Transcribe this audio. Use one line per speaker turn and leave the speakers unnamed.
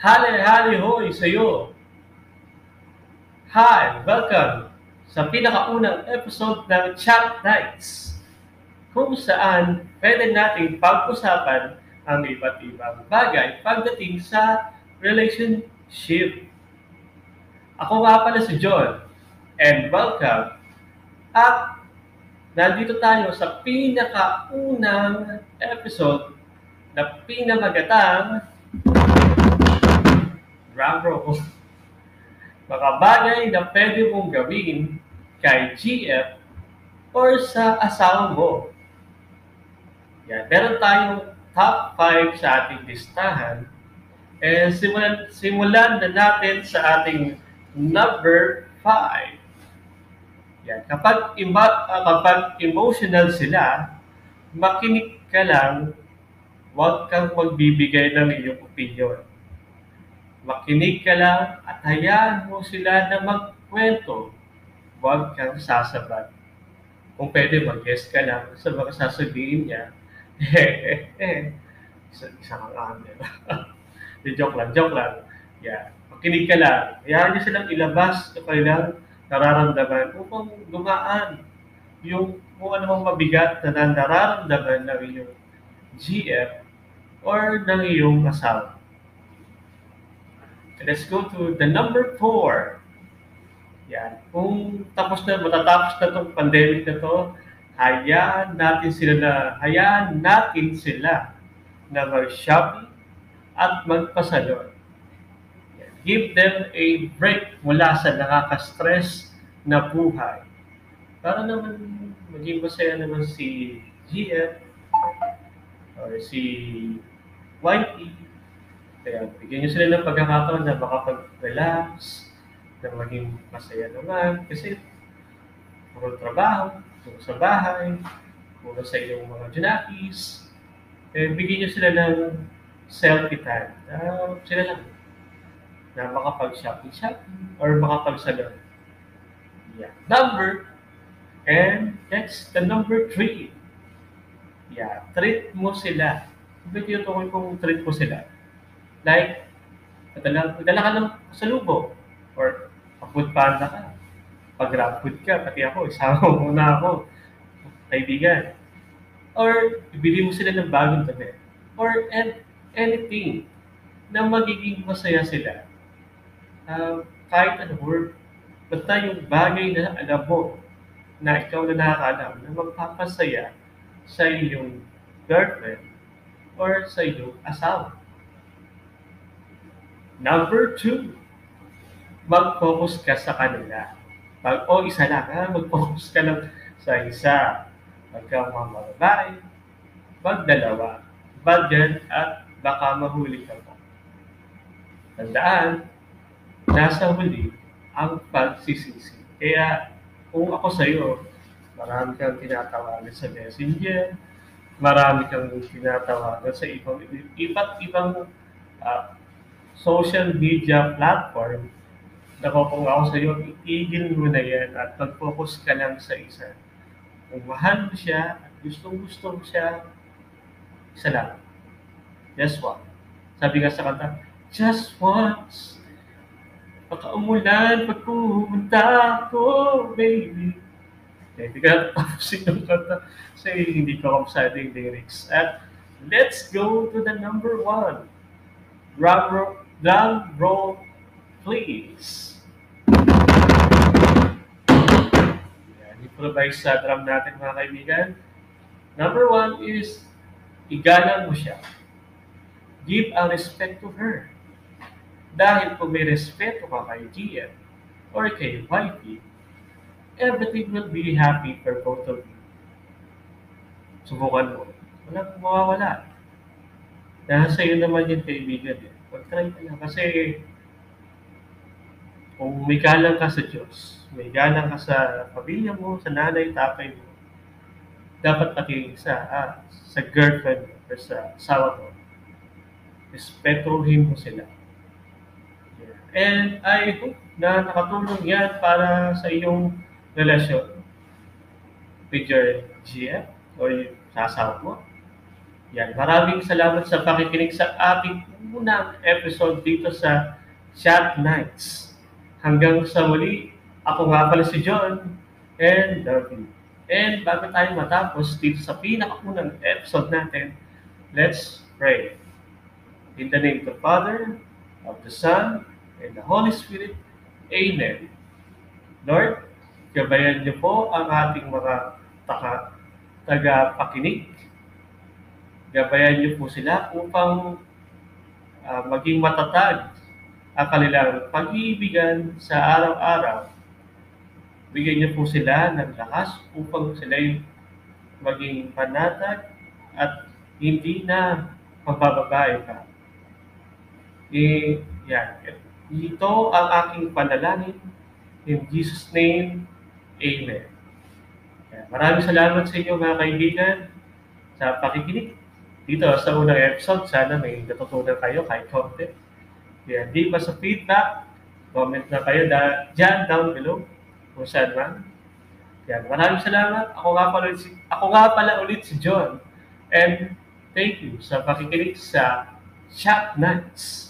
Hali, hali, hoy, sa'yo. Hi, welcome sa pinakaunang episode ng Chat Nights kung saan pwede natin pag-usapan ang iba't ibang bagay pagdating sa relationship. Ako nga pala si John and welcome at nandito tayo sa pinakaunang episode na pinamagatang drum roll. Mga bagay na pwede mong gawin kay GF or sa asawa mo. Yan. Meron tayong top 5 sa ating listahan. Eh, simulan, simulan na natin sa ating number 5. Yan. Kapag, ima, uh, kapag emotional sila, makinig ka lang, huwag kang magbibigay ng iyong opinion Makinig ka lang at hayaan mo sila na magkwento. Huwag kang sasabad. Kung pwede, mag-guess ka lang sa mga sasabihin niya. Isa, isa kang angel. joke lang, joke lang. Yeah. Makinig ka lang. Hayaan niyo silang ilabas sa kanilang nararamdaman upang gumaan yung kung anumang mabigat na nararamdaman ng iyong GF or ng iyong asawa. Let's go to the number four. Yan. Kung tapos na, matatapos na itong pandemic na to, hayaan natin sila na, hayaan natin sila na mag-shopping at magpasalon. Give them a break mula sa nakaka-stress na buhay. Para naman maging masaya naman si GF or si YT kaya bigyan nyo sila ng pagkakataon na makapag-relax, na maging masaya naman. Kasi puro trabaho, puro sa bahay, puro sa iyong mga junakis. Eh, bigyan nyo sila ng selfie time. Uh, sila lang na makapag-shopping-shopping or makapag-salon. Yeah. Number, and that's the number three. Yeah, treat mo sila. Hindi tinutukoy kung treat mo sila Like, padala, padala ka ng salubo or pag-food panda ka. Pag-grab food ka, pati ako, isama mo muna ako. Kaibigan. Or, ibili mo sila ng bagong damit. Or and, anything na magiging masaya sila. Uh, kahit ano, or basta yung bagay na alam mo na ikaw na nakakaalam na magpapasaya sa iyong girlfriend or sa iyong asawa. Number two, mag-focus ka sa kanila. Pag, o isa lang, ha? mag-focus ka lang sa isa. Pagka mga babae, pag dalawa, at baka mahuli ka pa. Tandaan, nasa huli ang pagsisisi. Kaya kung ako sa iyo, marami kang tinatawagan sa messenger, marami kang tinatawagan sa ibang iba't ibang uh, social media platform, nako kung ako sa iyo, itigil mo na yan at mag-focus ka lang sa isa. Kung mahal mo siya at gustong-gusto mo siya, isa lang. Just one. Sabi nga sa kanta, just once. Baka umulan pag pumunta ako, baby. Okay, hindi ka tapusin yung kanta kasi hindi ko kapsado yung lyrics. At let's go to the number one. Drum, drum roll, please. Yan, improvise sa drum natin mga kaibigan. Number one is, igalang mo siya. Give a respect to her. Dahil kung may respeto ka kay Gia or kay wifey, everything will be happy for both of you. Subukan mo. Walang mawawala. Dahil sa iyo naman yung kaibigan eh. Mag-try ka lang. Kasi kung may galang ka sa Diyos, may galang ka sa pamilya mo, sa nanay, tatay mo, dapat pati sa, ah, sa girlfriend mo, or sa asawa mo, respetuhin mo sila. And I hope na nakatulong yan para sa iyong relasyon with your GF or yung sa asawa mo Yan, maraming salamat sa pakikinig sa ating unang episode dito sa Chat Nights. Hanggang sa muli, ako nga pala si John and Darby. And bago tayo matapos dito sa pinakaunang episode natin, let's pray. In the name of the Father, of the Son, and the Holy Spirit. Amen. Lord, gabayan niyo po ang ating mga taga-pakinig. Gabayan niyo po sila upang uh, maging matatag ang kanilang pag-iibigan sa araw-araw. Bigyan niyo po sila ng lakas upang sila maging panatag at hindi na magbababae pa. Eh, yan. Ito ang aking panalangin. In Jesus' name, Amen. Maraming salamat sa inyo mga kaibigan sa pakikinig dito sa unang episode. Sana may natutunan kayo kahit konti. Yan. Di ba sa feedback, comment na kayo da, dyan down below kung saan man. Yan. Maraming salamat. Ako nga pala, ako nga pala ulit si John. And thank you sa pakikinig sa Chat Nights.